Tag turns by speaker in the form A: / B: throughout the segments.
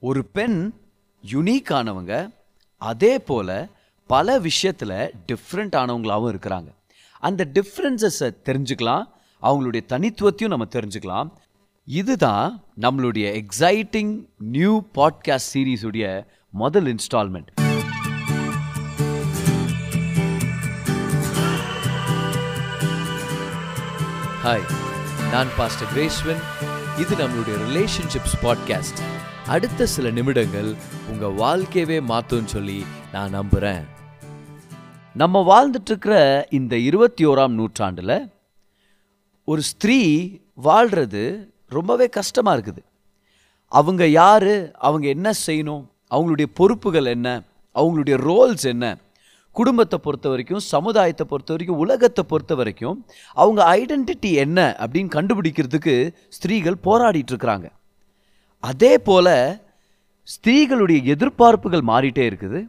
A: ஒரு பெண் யுனீக்கானவங்க அதே போல் பல விஷயத்தில் டிஃப்ரெண்ட் ஆனவங்களாகவும் இருக்கிறாங்க. அந்த டிஃப்ரென்சஸை தெரிஞ்சுக்கலாம் அவங்களுடைய தனித்துவத்தையும் நம்ம தெரிஞ்சுக்கலாம். இதுதான் நம்மளுடைய எக்ஸைட்டிங் நியூ பாட்காஸ்ட் சீரீஸுடைய முதல் இன்ஸ்டால்மெண்ட் ஹாய் நான் பாஸ்டர் கிரேஸ்வன் இது நம்மளுடைய ரிலேஷன்ஷிப்ஸ் பாட்காஸ்ட் அடுத்த சில நிமிடங்கள் உங்கள் வாழ்க்கையவே மாற்றும்னு சொல்லி நான் நம்புகிறேன் நம்ம வாழ்ந்துட்டு இருக்கிற இந்த இருபத்தி ஓராம் நூற்றாண்டில் ஒரு ஸ்திரீ வாழ்கிறது ரொம்பவே கஷ்டமாக இருக்குது. அவங்க யார்? அவங்க என்ன செய்யணும்? அவங்களுடைய பொறுப்புகள் என்ன? அவங்களுடைய ரோல்ஸ் என்ன? குடும்பத்தை பொறுத்த வரைக்கும் சமுதாயத்தை பொறுத்த வரைக்கும் உலகத்தை பொறுத்த வரைக்கும் அவங்க ஐடென்டிட்டி என்ன அப்படின்னு கண்டுபிடிக்கிறதுக்கு ஸ்திரீகள் போராடிட்டு இருக்கிறாங்க. அதே போல் ஸ்திரீகளுடைய எதிர்பார்ப்புகள் மாறிட்டே இருக்குது.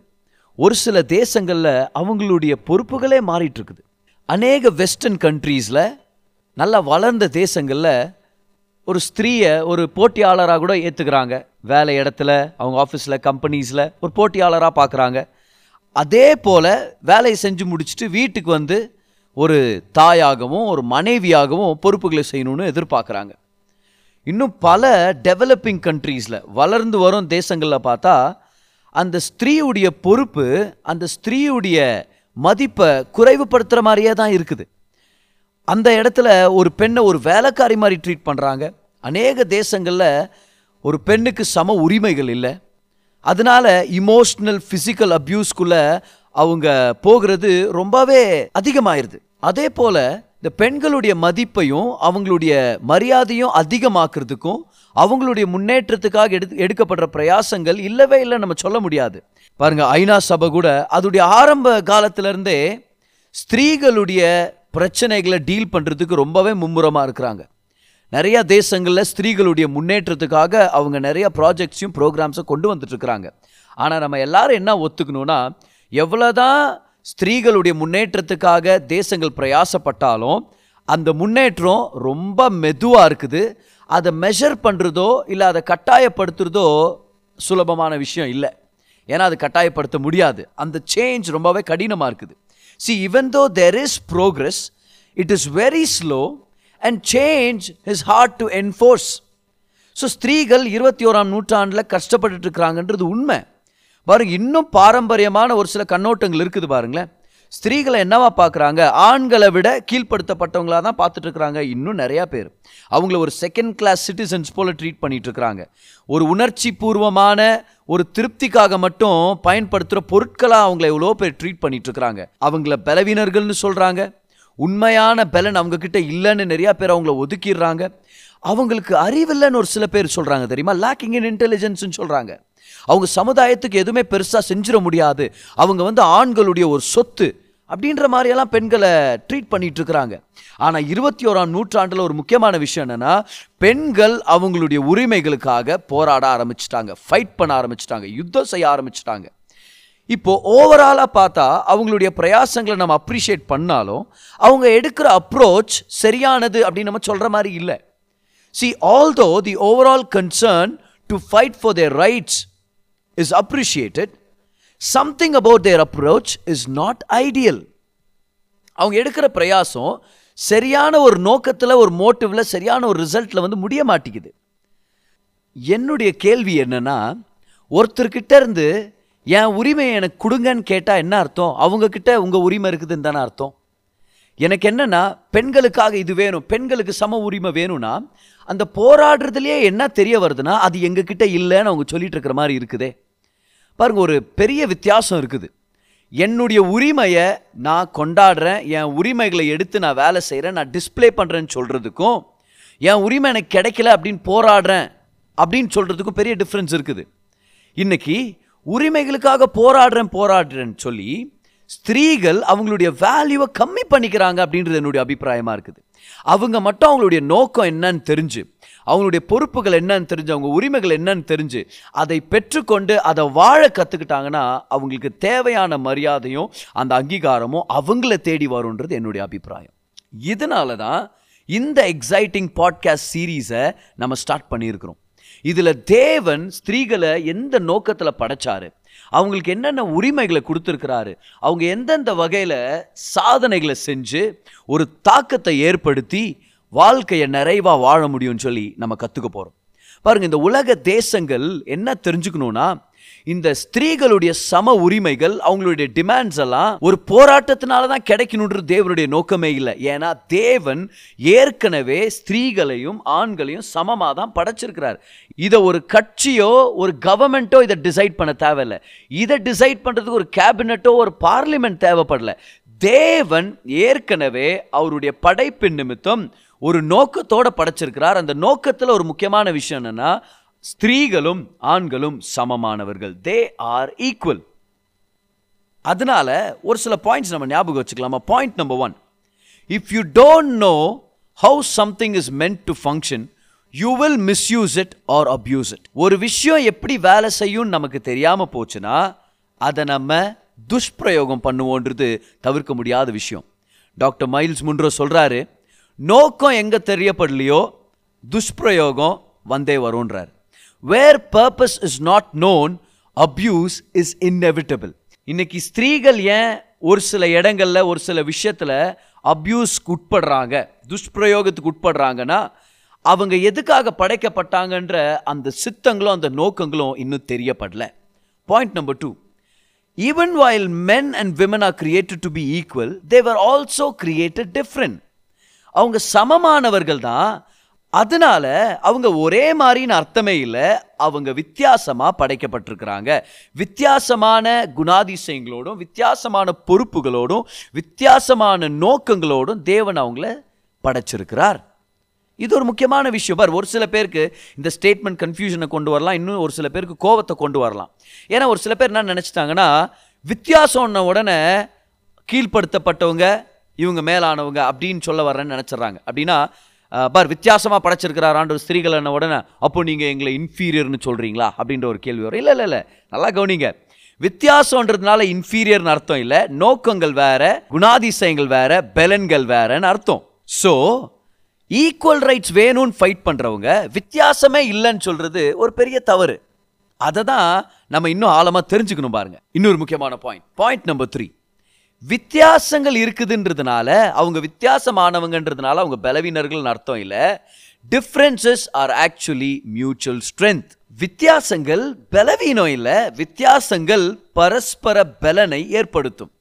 A: ஒரு சில தேசங்களில் அவங்களுடைய பொறுப்புகளே மாறிட்டு இருக்குது அநேக வெஸ்டர்ன் கண்ட்ரீஸில் நல்லா வளர்ந்த தேசங்களில் ஒரு ஸ்திரீயை ஒரு போட்டியாளராக கூட ஏற்றுக்கிறாங்க வேலை இடத்துல அவங்க ஆஃபீஸில் கம்பெனிஸில் ஒரு போட்டியாளராக பார்க்குறாங்க அதே போல் வேலையை செஞ்சு முடிச்சுட்டு வீட்டுக்கு வந்து ஒரு தாயாகவும் ஒரு மனைவியாகவும் பொறுப்புகளை செய்யணும்னு எதிர்பார்க்குறாங்க இன்னும் பல டெவலப்பிங் கண்ட்ரீஸில் வளர்ந்து வரும் தேசங்களில் பார்த்தா அந்த ஸ்திரீயுடைய பொறுப்பு அந்த ஸ்திரீயுடைய மதிப்பை குறைவுபடுத்துகிற மாதிரியே தான் இருக்குது. அந்த இடத்துல ஒரு பெண்ணை ஒரு வேலைக்காரி மாதிரி ட்ரீட் பண்ணுறாங்க அநேக தேசங்களில் ஒரு பெண்ணுக்கு சம உரிமைகள் இல்லை. அதனால இமோஷ்னல் ஃபிசிக்கல் அப்யூஸ்க்குள்ளே அவங்க போகிறது ரொம்பவே அதிகமாயிருது. அதே போல் இந்த பெண்களுடைய மதிப்பையும் அவங்களுடைய மரியாதையும் அதிகமாக்குறதுக்கும் அவங்களுடைய முன்னேற்றத்துக்காக எடு எடுக்கப்படுற பிரயாசங்கள் இல்லவே இல்லை நம்ம சொல்ல முடியாது. பாருங்க ஐநா சபை கூட அதோடைய ஆரம்ப காலத்திலிருந்தே ஸ்திரீகளுடைய பிரச்சனைகளை டீல் பண்ணுறதுக்கு ரொம்பவே மும்முரமாக இருக்கிறாங்க. நிறையா தேசங்களில் ஸ்திரீகளுடைய முன்னேற்றத்துக்காக அவங்க நிறையா ப்ராஜெக்ட்ஸையும் ப்ரோக்ராம்ஸும் கொண்டு வந்துட்டுருக்குறாங்க ஆனால் நம்ம எல்லாரும் என்ன ஒத்துக்கணும்னா எவ்வளோதான் ஸ்திரீகளுடைய முன்னேற்றத்துக்காக தேசங்கள் பிரயாசப்பட்டாலும் அந்த முன்னேற்றம் ரொம்ப மெதுவாக இருக்குது. அதை மெஷர் பண்ணுறதோ இல்லை அதை கட்டாயப்படுத்துறதோ சுலபமான விஷயம் இல்லை. ஏன்னா அது கட்டாயப்படுத்த முடியாது. அந்த சேஞ்ச் ரொம்பவே கடினமாக இருக்குது. See even though there is progress it is very slow and change is hard to enforce so ஸ்திரீகள் இருபத்தி ஓராம் நூற்றாண்டில் கஷ்டப்பட்டுட்டு இருக்கிறாங்கன்றது உண்மை. பாருங்க இன்னும் பாரம்பரியமான ஒரு சில கண்ணோட்டங்கள் இருக்குது பாருங்களேன். ஸ்திரீகளை என்னவா பார்க்குறாங்க? ஆண்களை விட கீழ்ப்படுத்தப்பட்டவங்களாக தான் பார்த்துட்ருக்குறாங்க. இன்னும் நிறையா பேர். அவங்கள ஒரு செகண்ட் கிளாஸ் சிட்டிசன்ஸ் போல் ட்ரீட் பண்ணிட்டு இருக்கிறாங்க ஒரு உணர்ச்சி பூர்வமான ஒரு திருப்திக்காக மட்டும் பயன்படுத்துகிற பொருட்களாக அவங்கள எவ்வளோ பேர் ட்ரீட் பண்ணிகிட்ருக்குறாங்க அவங்கள பலவீனர்கள்னு சொல்கிறாங்க உண்மையான பலன் அவங்கக்கிட்ட இல்லைன்னு நிறையா பேர் அவங்கள ஒதுக்கிடுறாங்க. அவங்களுக்கு அறிவில்லைன்னு ஒரு சில பேர் சொல்கிறாங்க தெரியுமா? லேக்கிங் இன் இன்டெலிஜென்ஸ்னு சொல்கிறாங்க அவங்க சமுதாயத்துக்கு எதுவுமே பெருசாக செஞ்சிட முடியாது. அவங்க வந்து ஆண்களுடைய ஒரு சொத்து அப்படின்ற மாதிரியெல்லாம் பெண்களை ட்ரீட் பண்ணிட்டு இருக்கிறாங்க. ஆனால் இருபத்தி ஓராம் நூற்றாண்டில் ஒரு முக்கியமான விஷயம் என்னென்னா பெண்கள் அவங்களுடைய உரிமைகளுக்காக போராட ஆரம்பிச்சிட்டாங்க. ஃபைட் பண்ண ஆரம்பிச்சிட்டாங்க. யுத்தம் செய்ய ஆரம்பிச்சிட்டாங்க. இப்போ ஓவராலாக பார்த்தா அவங்களுடைய பிரயாசங்களை நம்ம அப்ரிஷியேட் பண்ணாலும் அவங்க எடுக்கிற அப்ரோச் சரியானது அப்படின்னு நம்ம சொல்கிற மாதிரி இல்லை. See although the overall concern to fight for their rights is appreciated something about their approach is not ideal அவங்க எடுக்கிற பிரயாசம் சரியான ஒரு நோக்கத்தில் ஒரு மோட்டிவில் சரியான ஒரு ரிசல்ட்டில் வந்து முடிய மாட்டேங்குது. என்னுடைய கேள்வி என்னென்னா ஒருத்தர்கிட்ட இருந்து என் உரிமையை எனக்கு கொடுங்கன்னு கேட்டால் என்ன அர்த்தம்? அவங்கக்கிட்ட உங்கள் உரிமை இருக்குதுன்னு தானே அர்த்தம்? எனக்கு என்னன்னா பெண்களுக்காக இது வேணும் பெண்களுக்கு சம உரிமை வேணும்னா அந்த போராடுறதுலேயே என்ன தெரிய வருதுன்னா அது எங்ககிட்ட இல்லைன்னு அவங்க சொல்லிட்டு இருக்கிற மாதிரி இருக்குதே. பாருங்க ஒரு பெரிய வித்தியாசம் இருக்குது. என்னுடைய உரிமையை நான் கொண்டாடுறேன் என் உரிமைகளை எடுத்து நான் வேலை செய்கிறேன் நான் டிஸ்ப்ளே பண்ணுறேன்னு சொல்கிறதுக்கும் என் உரிமை எனக்கு கிடைக்கல அப்படின்னு போராடுறேன் அப்படின்னு சொல்கிறதுக்கும் பெரிய டிஃப்ரென்ஸ் இருக்குது. இன்றைக்கி உரிமைகளுக்காக போராடுறேன் போராடுறேன்னு சொல்லி ஸ்திரீகள் அவங்களுடைய வேல்யூவை கம்மி பண்ணிக்கிறாங்க அப்படின்றது என்னுடைய அபிப்பிராயமாக இருக்குது. அவங்க மட்டும் அவங்களுடைய நோக்கம் என்னன்னு தெரிஞ்சு அவங்களுடைய பொறுப்புகள் என்னன்னு தெரிஞ்சு அவங்க உரிமைகள் என்னன்னு தெரிஞ்சு அதை பெற்றுக்கொண்டு அதை வாழ கற்றுக்கிட்டாங்கன்னா அவங்களுக்கு தேவையான மரியாதையும் அந்த அங்கீகாரமும் அவங்கள தேடி வரும்ன்றது என்னுடைய அபிப்பிராயம். இதனால தான் இந்த எக்ஸைட்டிங் பாட்காஸ்ட் சீரீஸை நம்ம ஸ்டார்ட் பண்ணியிருக்கிறோம். இதில் தேவன் ஸ்திரீகளை எந்த நோக்கத்தில் படைச்சாரு? அவங்களுக்கு என்னென்ன உரிமைகளை கொடுத்துருக்கிறாரு? அவங்க எந்தெந்த வகையில் சாதனைகளை செஞ்சு ஒரு தாக்கத்தை ஏற்படுத்தி வாழ்க்கையை நிறைவாக வாழ முடியும்னு சொல்லி நம்ம கற்றுக்க போகிறோம் பாருங்க இந்த உலக தேசங்கள் என்ன தெரிஞ்சுக்கணும்னா இந்த ஸ்திரீகளுடைய சம உரிமைகள் அவங்களுடைய டிமாண்ட்ஸ் எல்லாம் ஒரு போராட்டத்தினால தான் கிடைக்கணுன்ற தேவனுடைய நோக்கமே இல்லை. ஏன்னா தேவன் ஏற்கனவே ஸ்திரீகளையும் ஆண்களையும் சமமாக தான் படைச்சிருக்கிறார். இதை ஒரு கட்சியோ ஒரு கவர்மெண்ட்டோ இதை டிசைட் பண்ண தேவையில்ல. இதை டிசைட் பண்ணுறதுக்கு ஒரு கேபினட்டோ ஒரு பார்லிமெண்ட் தேவைப்படல. தேவன் ஏற்கனவே அவருடைய படைப்பின் நிமித்தம் ஒரு நோக்கத்தோடு படைச்சிருக்கிறார். அந்த நோக்கத்தில் ஒரு முக்கியமான விஷயம் என்னென்னா ஸ்திரீகளும் ஆண்களும் சமமானவர்கள். தே ஆர் ஈக்குவல் அதனால ஒரு சில பாயிண்ட்ஸ் நம்ம ஞாபகம் வச்சுக்கலாமா? Point number one if you don't know how something is meant to function you will misuse it or abuse it ஒரு விஷயம் எப்படி வேலை செய்யும்னு நமக்கு தெரியாமல் போச்சுன்னா அதை நம்ம துஷ்பிரயோகம் பண்ணுவோன்றது தவிர்க்க முடியாத விஷயம். டாக்டர் மைல்ஸ் முன்றோ சொல்கிறாரு நோக்கம் எங்கே தெரியப்படலையோ? துஷ்பிரயோகம் வந்தே வரும்ன்றார். Where purpose is not known abuse is inevitable இன்னைக்கு ஸ்திரீகள் ஏன் ஒரு சில இடங்கள்ல ஒரு சில விஷயத்துல அப்யூஸ்க்கு உட்படுறாங்க துஷ்பிரயோகத்துக்கு உட்படுறாங்கன்னா அவங்க எதுக்காக படைக்கப்பட்டாங்கன்ற அந்த சித்தங்களும் அந்த நோக்கங்களும் இன்னும் தெரியப்படல. Point number two even while men and women are created to be equal they're also created different அவங்க சமமானவர்கள் தான். அதனால அவங்க ஒரே மாதிரின்னு அர்த்தமே இல்லை. அவங்க வித்தியாசமாக படைக்கப்பட்டிருக்கிறாங்க. வித்தியாசமான குணாதிசயங்களோடும் வித்தியாசமான பொறுப்புகளோடும் வித்தியாசமான நோக்கங்களோடும் தேவன் அவங்கள படைச்சிருக்கிறார். இது ஒரு முக்கியமான விஷயம். பார் ஒரு சில பேருக்கு இந்த ஸ்டேட்மெண்ட் கன்ஃபியூஷனை கொண்டு வரலாம். இன்னும் ஒரு சில பேருக்கு கோவத்தை கொண்டு வரலாம். ஏன்னா ஒரு சில பேர் என்ன நினச்சிட்டாங்கன்னா வித்தியாசம்ன உடனே கீழ்ப்படுத்தப்பட்டவங்க இவங்க மேலானவங்க அப்படின்னு சொல்ல வர்றேன்னு நினச்சிட்றாங்க. அப்படின்னா பார் வித்தியாசமாக படைச்சிருக்கிறாரான்ற ஸ்திரீகள் என்ன உடனே அப்போ நீங்கள் எங்களை இன்ஃபீரியர்னு சொல்கிறீங்களா அப்படின்ற ஒரு கேள்வி வரும். இல்லை இல்லை இல்லை. நல்லா கவனிங்க. வித்தியாசன்றதுனால இன்ஃபீரியர்னு அர்த்தம் இல்லை. நோக்கங்கள் வேற குணாதிசயங்கள் வேற பலன்கள் வேறன்னு அர்த்தம். ஸோ ஈக்குவல் ரைட்ஸ் வேணும்னு ஃபைட் பண்ணுறவங்க வித்தியாசமே இல்லைன்னு சொல்கிறது ஒரு பெரிய தவறு. அதை தான் நம்ம இன்னும் ஆழமாக தெரிஞ்சுக்கணும் பாருங்க. இன்னொரு முக்கியமான பாயிண்ட் பாயிண்ட் நம்பர் த்ரீ வித்தியாசங்கள் இருக்குதுன்றதுனால அவங்க வித்தியாசமானவங்கன்றதுனால அவங்க பலவீனர்கள்னு அர்த்தம் இல்லை. Differences are actually mutual strength வித்தியாசங்கள் பலவீனம் இல்லை வித்தியாசங்கள் பரஸ்பர பலனை ஏற்படுத்தும்.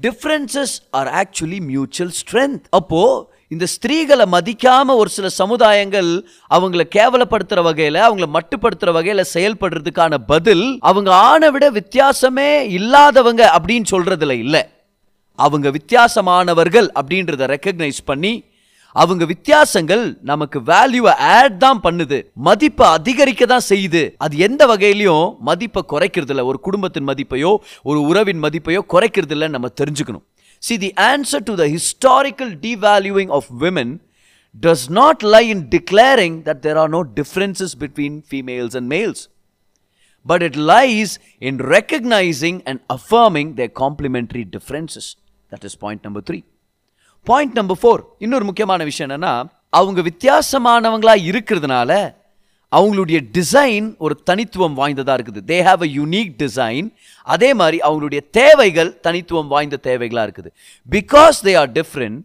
A: Differences are actually mutual strength அப்போது இந்த ஸ்திரீகளை மதிக்காமல் ஒரு சில சமுதாயங்கள் அவங்கள கேவலப்படுத்துகிற வகையில் அவங்கள மட்டுப்படுத்துகிற வகையில் செயல்படுறதுக்கான பதில் அவங்க ஆணை விட வித்தியாசமே இல்லாதவங்க அப்படின்னு சொல்கிறதுல இல்லை. அவங்க வித்தியாசமானவர்கள் அப்படின்றத ரெக்கக்னைஸ் பண்ணி அவங்க வித்தியாசங்கள் நமக்கு வேல்யூவை ஆட் தான் பண்ணுது. மதிப்பை அதிகரிக்க தான் செய்யுது. அது எந்த வகையிலையும் மதிப்பை குறைக்கிறது இல்லை ஒரு குடும்பத்தின் மதிப்பையோ ஒரு உறவின் மதிப்பையோ குறைக்கிறது இல்லைன்னு நம்ம தெரிஞ்சுக்கணும். See, the answer to the historical devaluing of women does not lie in declaring that there are no differences between females and males, but it lies in recognizing and affirming their complementary differences. That is point number three. Point number four இன்னொரு முக்கியமான விஷயம் என்னன்னா அவங்க வித்தியாசமானவங்களா இருக்கிறதுனால அவங்களுடைய design ஒரு தனித்துவம் வாய்ந்ததாக இருக்குது. They have a unique design அதே மாதிரி அவங்களுடைய தேவைகள் தனித்துவம் வாய்ந்த தேவைகளாக இருக்குது. Because they are different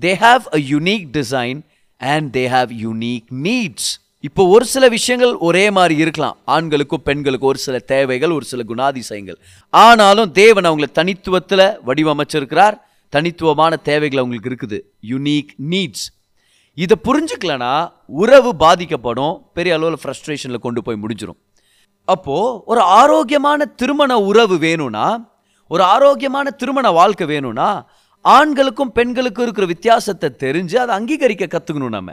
A: they have a unique design and they have unique needs இப்போ ஒரு சில விஷயங்கள் ஒரே மாதிரி இருக்கலாம். ஆண்களுக்கும் பெண்களுக்கும் ஒரு சில தேவைகள் ஒரு சில குணாதிசயங்கள். ஆனாலும் தேவன் அவங்களை தனித்துவத்தில் வடிவமைச்சிருக்கிறார். தனித்துவமான தேவைகள் அவங்களுக்கு இருக்குது. யூனிக் நீட்ஸ் இதை புரிஞ்சுக்கலனா உறவு பாதிக்கப்படும் பெரிய அளவில் ஃப்ரஸ்ட்ரேஷனில் கொண்டு போய் முடிஞ்சிடும் அப்போது ஒரு ஆரோக்கியமான திருமண உறவு வேணும்னா ஒரு ஆரோக்கியமான திருமண வாழ்க்கை வேணும்னா ஆண்களுக்கும் பெண்களுக்கும் இருக்கிற வித்தியாசத்தை தெரிஞ்சு அதை அங்கீகரிக்க கற்றுக்கணும் நம்ம.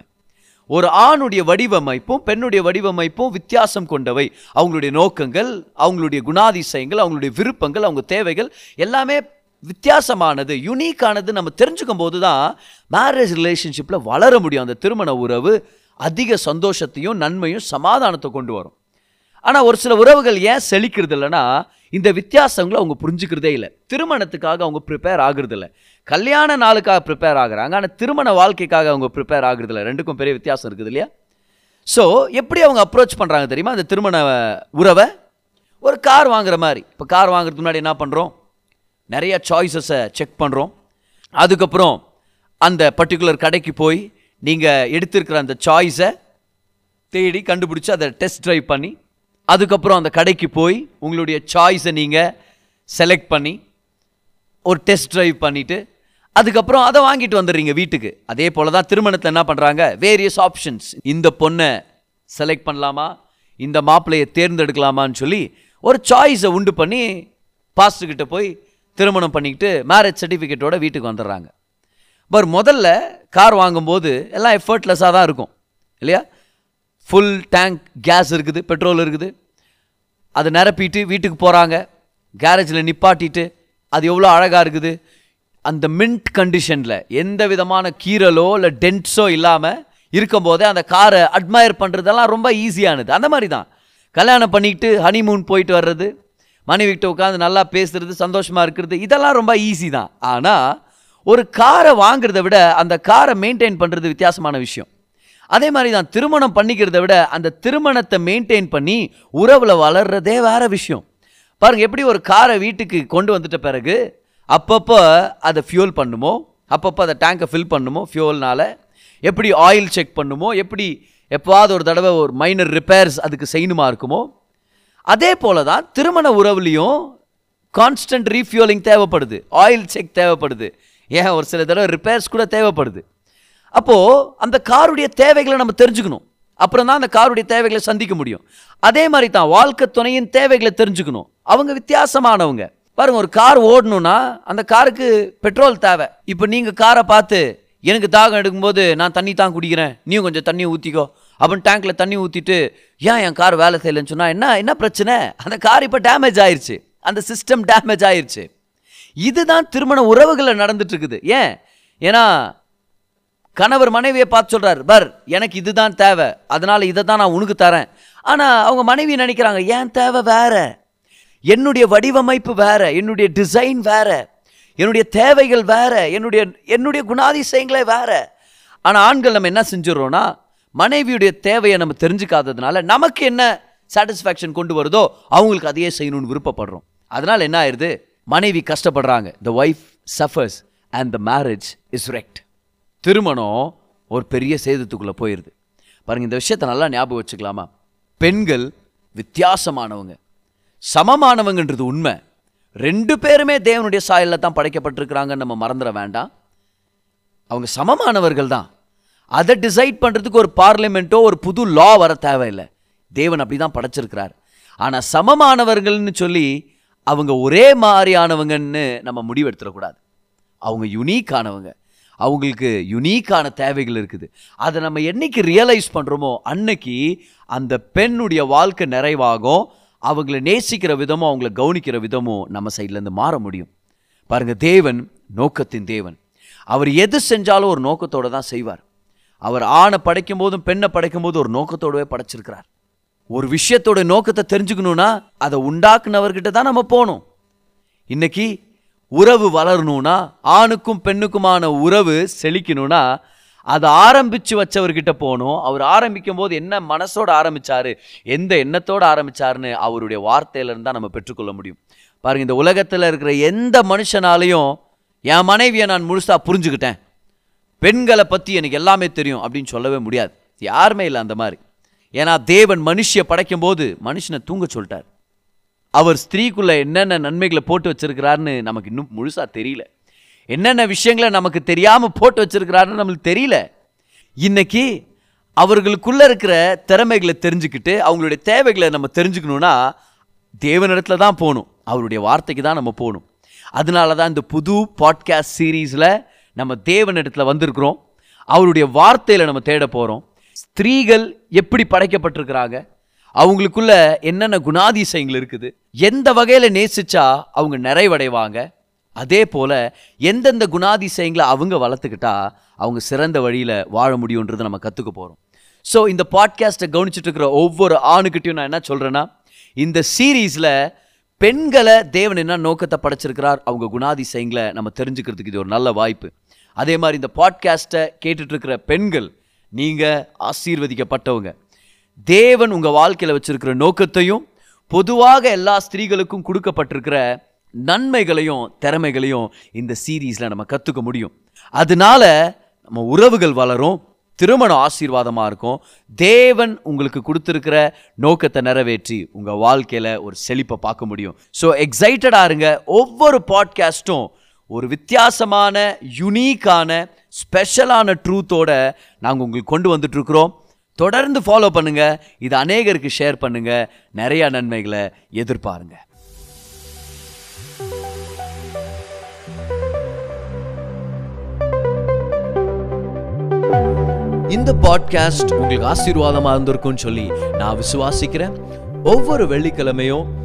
A: ஒரு ஆணுடைய வடிவமைப்பும் பெண்ணுடைய வடிவமைப்பும் வித்தியாசம் கொண்டவை. அவங்களுடைய நோக்கங்கள் அவங்களுடைய குணாதிசயங்கள் அவங்களுடைய விருப்பங்கள் அவங்க தேவைகள் எல்லாமே வித்தியாசமானது யுனிக்கானது நம்ம தெரிஞ்சுக்கும் போது தான் மேரேஜ் ரிலேஷன்ஷிப்பில் வளர முடியும். அந்த திருமண உறவு அதிக சந்தோஷத்தையும் நன்மையும் சமாதானத்தை கொண்டு வரும். ஆனால் ஒரு சில உறவுகள் ஏன் செழிக்கிறது இல்லைன்னா இந்த வித்தியாசங்களை அவங்க புரிஞ்சுக்கிறதே இல்லை. திருமணத்துக்காக அவங்க ப்ரிப்பேர் ஆகுறதில்ல. கல்யாண நாளுக்காக ப்ரிப்பேர் ஆகுறாங்க. ஆனால் திருமண வாழ்க்கைக்காக அவங்க ப்ரிப்பேர் ஆகுறதில்ல. ரெண்டுக்கும் பெரிய வித்தியாசம் இருக்குது இல்லையா? ஸோ எப்படி அவங்க அப்ரோச் பண்ணுறாங்க தெரியுமா? அந்த திருமண உறவை? ஒரு கார் வாங்குற மாதிரி. இப்போ கார் வாங்குறதுக்கு முன்னாடி என்ன பண்ணுறோம் நிறைய சாய்ஸஸை செக் பண்ணுறோம் அதுக்கப்புறம் அந்த பர்டிகுலர் கடைக்கு போய் நீங்கள் எடுத்திருக்கிற அந்த சாய்ஸை தேடி கண்டுபிடிச்சி அதை டெஸ்ட் ட்ரைவ் பண்ணி அதுக்கப்புறம் அந்த கடைக்கு போய் உங்களுடைய சாய்ஸை நீங்கள் செலக்ட் பண்ணி ஒரு டெஸ்ட் ட்ரைவ் பண்ணிவிட்டு அதுக்கப்புறம் அதை வாங்கிட்டு வந்துடுறீங்க வீட்டுக்கு. அதே போல் தான் திருமணத்தில் என்ன பண்ணுறாங்க வேரியஸ் ஆப்ஷன்ஸ் இந்த பொண்ணை செலக்ட் பண்ணலாமா? இந்த மாப்பிள்ளையை தேர்ந்தெடுக்கலாமான்னு சொல்லி ஒரு சாய்ஸை உண்டு பண்ணி பாஸ்ட்டுக்கிட்ட போய் திருமணம் பண்ணிக்கிட்டு மேரேஜ் சர்டிஃபிகேட்டோட வீட்டுக்கு வந்துடுறாங்க. பர் முதல்ல கார் வாங்கும்போது எல்லாம் எஃபர்ட்லெஸ்ஸாக தான் இருக்கும். இல்லையா? ஃபுல் டேங்க் கேஸ் இருக்குது பெட்ரோல் இருக்குது. அதை நிரப்பிட்டு வீட்டுக்கு போகிறாங்க கேரேஜில் நிப்பாட்டிட்டு அது எவ்வளோ அழகாக இருக்குது. அந்த மின்ட் கண்டிஷனில் எந்த விதமான கீரலோ இல்லை டென்ட்ஸோ இல்லாமல் இருக்கும்போதே அந்த காரை அட்மயர் பண்ணுறதெல்லாம் ரொம்ப ஈஸியானது அந்த மாதிரி தான். கல்யாணம் பண்ணிக்கிட்டு ஹனிமூன் போயிட்டு வர்றது மனைவிக்கிட்ட உட்காந்து நல்லா பேசுறது சந்தோஷமாக இருக்கிறது இதெல்லாம் ரொம்ப ஈஸி தான். ஆனால் ஒரு காரை வாங்குறத விட அந்த காரை மெயின்டைன் பண்ணுறது வித்தியாசமான விஷயம். அதே மாதிரி தான் திருமணம் பண்ணிக்கிறத விட அந்த திருமணத்தை மெயின்டைன் பண்ணி உறவில் வளர்றதே வேற விஷயம். பாருங்க எப்படி ஒரு காரை வீட்டுக்கு கொண்டு வந்துட்ட பிறகு அப்பப்போ அதை ஃபியூல் பண்ணுமோ அப்பப்போ அதை டேங்கை ஃபில் பண்ணுமோ ஃபியூல்னால் எப்படி ஆயில் செக் பண்ணுமோ எப்படி எப்போவாவது ஒரு தடவை ஒரு மைனர் ரிப்பேர்ஸ் அதுக்கு செய்யணுமா இருக்குமோ அதே போல தான் திருமண உறவுலையும் கான்ஸ்டன்ட் ரீஃபியூலிங் தேவைப்படுது. ஆயில் செக் தேவைப்படுது. ஏன்? ஒரு சில தடவை ரிப்பேர்ஸ் கூட தேவைப்படுது. அப்போது அந்த காருடைய தேவைகளை நம்ம தெரிஞ்சுக்கணும். அப்புறம் தான் அந்த காருடைய தேவைகளை சந்திக்க முடியும். அதே மாதிரி தான் வாழ்க்கை துணையின் தேவைகளை தெரிஞ்சுக்கணும். அவங்க வித்தியாசமானவங்க. பாருங்கள் ஒரு கார் ஓடணும்னா அந்த காருக்கு பெட்ரோல் தேவை. இப்போ நீங்கள் காரை பார்த்து எனக்கு தாகம் எடுக்கும்போது நான் தண்ணி தான் குடிக்கிறேன். நீயும் கொஞ்சம் தண்ணி ஊற்றிக்கோ அப்படின்னு டேங்க்கில் தண்ணி ஊற்றிட்டு ஏன் என் கார் வேலை செய்யலைன்னு சொன்னால் என்ன என்ன பிரச்சனை? அந்த கார் இப்போ டேமேஜ் ஆயிடுச்சு அந்த சிஸ்டம் டேமேஜ் ஆயிடுச்சு இதுதான் திருமண உறவுகளில் நடந்துட்டுருக்குது. ஏன்? ஏன்னா கணவர் மனைவியை பார்த்து சொல்கிறார் பர் எனக்கு இதுதான் தேவை. அதனால் இதை தான் நான் உனக்கு தரேன். ஆனால் அவங்க மனைவி நினைக்கிறாங்க ஏன் தேவை வேற? என்னுடைய வடிவமைப்பு வேற. என்னுடைய டிசைன் வேற. என்னுடைய தேவைகள் வேற. என்னுடைய என்னுடைய குணாதிசயங்களே வேற. ஆனால் ஆண்கள் நம்ம என்ன செஞ்சிடறோன்னா மனைவியுடைய தேவையை நம்ம தெரிஞ்சுக்காததுனால நமக்கு என்ன சாட்டிஸ்ஃபேக்ஷன் கொண்டு வருதோ அவங்களுக்கு அதையே செய்யணும்னு விருப்பப்படுறோம். அதனால் என்ன ஆயிடுது மனைவி கஷ்டப்படுறாங்க. The wife suffers and the marriage is wrecked திருமணம் ஒரு பெரிய சேதத்துக்குள்ளே போயிடுது பாருங்கள் இந்த விஷயத்தை நல்லா ஞாபகம் வச்சுக்கலாமா? பெண்கள் வித்தியாசமானவங்க. சமமானவங்கன்றது உண்மை. ரெண்டு பேருமே தேவனுடைய சாயலில் தான் படைக்கப்பட்டிருக்கிறாங்கன்னு நம்ம மறந்துட வேண்டாம். அவங்க சமமானவர்கள் தான். அதை டிசைட் பண்ணுறதுக்கு ஒரு பார்லிமெண்ட்டோ ஒரு புது லா வர தேவையில்லை. தேவன் அப்படி தான் படைச்சிருக்கிறார். ஆனால் சமமானவர்கள்னு சொல்லி அவங்க ஒரே மாதிரியானவங்கன்னு நம்ம முடிவெடுத்துடக்கூடாது அவங்க யுனீக்கானவங்க அவங்களுக்கு யுனீக்கான தேவைகள் இருக்குது. அதை நம்ம என்னைக்கு ரியலைஸ் பண்ணுறோமோ அன்னைக்கு அந்த பெண்ணுடைய வாழ்க்கை நிறைவாகும். அவங்கள நேசிக்கிற விதமும் அவங்கள கவனிக்கிற விதமும் நம்ம சைட்லேருந்து மாற முடியும். பாருங்கள் தேவன் நோக்கத்தின் தேவன். அவர் எது செஞ்சாலும் ஒரு நோக்கத்தோடு தான் செய்வார். அவர் ஆணை படைக்கும் போதும் பெண்ணை படைக்கும் போது ஒரு நோக்கத்தோடவே படைச்சிருக்கிறார். ஒரு விஷயத்தோட நோக்கத்தை தெரிஞ்சுக்கணும்னா அதை உண்டாக்குனவர்கிட்ட தான் நம்ம போகணும். இன்னைக்கு உறவு வளரணும்னா ஆணுக்கும் பெண்ணுக்குமான உறவு செழிக்கணும்னா அதை ஆரம்பித்து வச்சவர்கிட்ட போகணும். அவர் ஆரம்பிக்கும் போது என்ன மனசோட ஆரம்பித்தார் எந்த எண்ணத்தோடு ஆரம்பிச்சாருன்னு அவருடைய வார்த்தையிலேருந்து தான் நம்ம பெற்றுக்கொள்ள முடியும். பாருங்கள் இந்த உலகத்தில் இருக்கிற எந்த மனுஷனாலையும் என் மனைவியை நான் முழுசாக புரிஞ்சுக்கிட்டேன். பெண்களை பற்றி எனக்கு எல்லாமே தெரியும் அப்படின்னு சொல்லவே முடியாது. யாருமே இல்லை அந்த மாதிரி. ஏன்னா தேவன் மனுஷியை படைக்கும் போது மனுஷனை தூங்க சொல்லிட்டார். அவர் ஸ்திரீக்குள்ளே என்னென்ன நன்மைகளை போட்டு வச்சுருக்கிறாருன்னு நமக்கு இன்னும் முழுசாக தெரியல. என்னென்ன விஷயங்களை நமக்கு தெரியாமல் போட்டு வச்சிருக்கிறாருன்னு நம்மளுக்கு தெரியல. இன்னைக்கு அவர்களுக்குள்ளே இருக்கிற திறமைகளை தெரிஞ்சுக்கிட்டு அவங்களுடைய தேவைகளை நம்ம தெரிஞ்சுக்கணுன்னா தேவனிடத்துல தான் போகணும். அவருடைய வார்த்தைக்கு தான் நம்ம போகணும். அதனால தான் இந்த புது பாட்காஸ்ட் சீரீஸில் நம்ம தேவனிடத்தில் வந்திருக்கிறோம். அவருடைய வார்த்தையில் நம்ம தேட போகிறோம் ஸ்திரீகள் எப்படி படைக்கப்பட்டிருக்கிறாங்க? அவங்களுக்குள்ள என்னென்ன குணாதிசயங்கள் இருக்குது? எந்த வகையில் நேசிச்சா அவங்க நிறைவடைவாங்க? அதே போல் எந்தெந்த குணாதிசயங்களை அவங்க வளர்த்துக்கிட்டா அவங்க சிறந்த வழியில் வாழ முடியுன்றதை நம்ம கற்றுக்க போகிறோம் ஸோ இந்த பாட்காஸ்ட்டை கவனிச்சுட்டு இருக்கிற ஒவ்வொரு ஆணுக்கிட்டையும் நான் என்ன சொல்கிறேன்னா இந்த சீரீஸில் பெண்களை தேவன் என்ன நோக்கத்தை படைச்சிருக்கிறார்? அவங்க குணாதிசயங்களை நம்ம தெரிஞ்சுக்கிறதுக்கு இது ஒரு நல்ல வாய்ப்பு. அதே மாதிரி இந்த பாட்காஸ்ட்டை கேட்டுட்ருக்கிற பெண்கள் நீங்கள் ஆசீர்வதிக்கப்பட்டவங்க. தேவன் உங்கள் வாழ்க்கையில் வச்சுருக்கிற நோக்கத்தையும் பொதுவாக எல்லா ஸ்திரீகளுக்கும் கொடுக்கப்பட்டிருக்கிற நன்மைகளையும் திறமைகளையும் இந்த சீரீஸில் நம்ம கற்றுக்க முடியும். அதனால நம்ம உறவுகள் வளரும் திருமணம் ஆசீர்வாதமாக இருக்கும். தேவன் உங்களுக்கு கொடுத்துருக்கிற நோக்கத்தை நிறைவேற்றி உங்கள் வாழ்க்கையில் ஒரு செழிப்பை பார்க்க முடியும். ஸோ எக்ஸைட்டடாக இருங்க. ஒவ்வொரு பாட்காஸ்ட்டும் ஒரு வித்தியாசமான யுனீக்கான ஸ்பெஷலான ட்ரூத்தோட நாங்கள் உங்களுக்கு கொண்டு வந்துட்ருக்குறோம் தொடர்ந்து ஃபாலோ பண்ணுங்கள் இது அநேகருக்கு ஷேர் பண்ணுங்கள் நிறையா நன்மைகளை எதிர்பாருங்க. இந்த பாட்காஸ்ட் உங்களுக்கு ஆசீர்வாதமாக இருந்திருக்கும்னு சொல்லி நான் விசுவாசிக்கிறேன். ஒவ்வொரு வெள்ளிக்கிழமையும்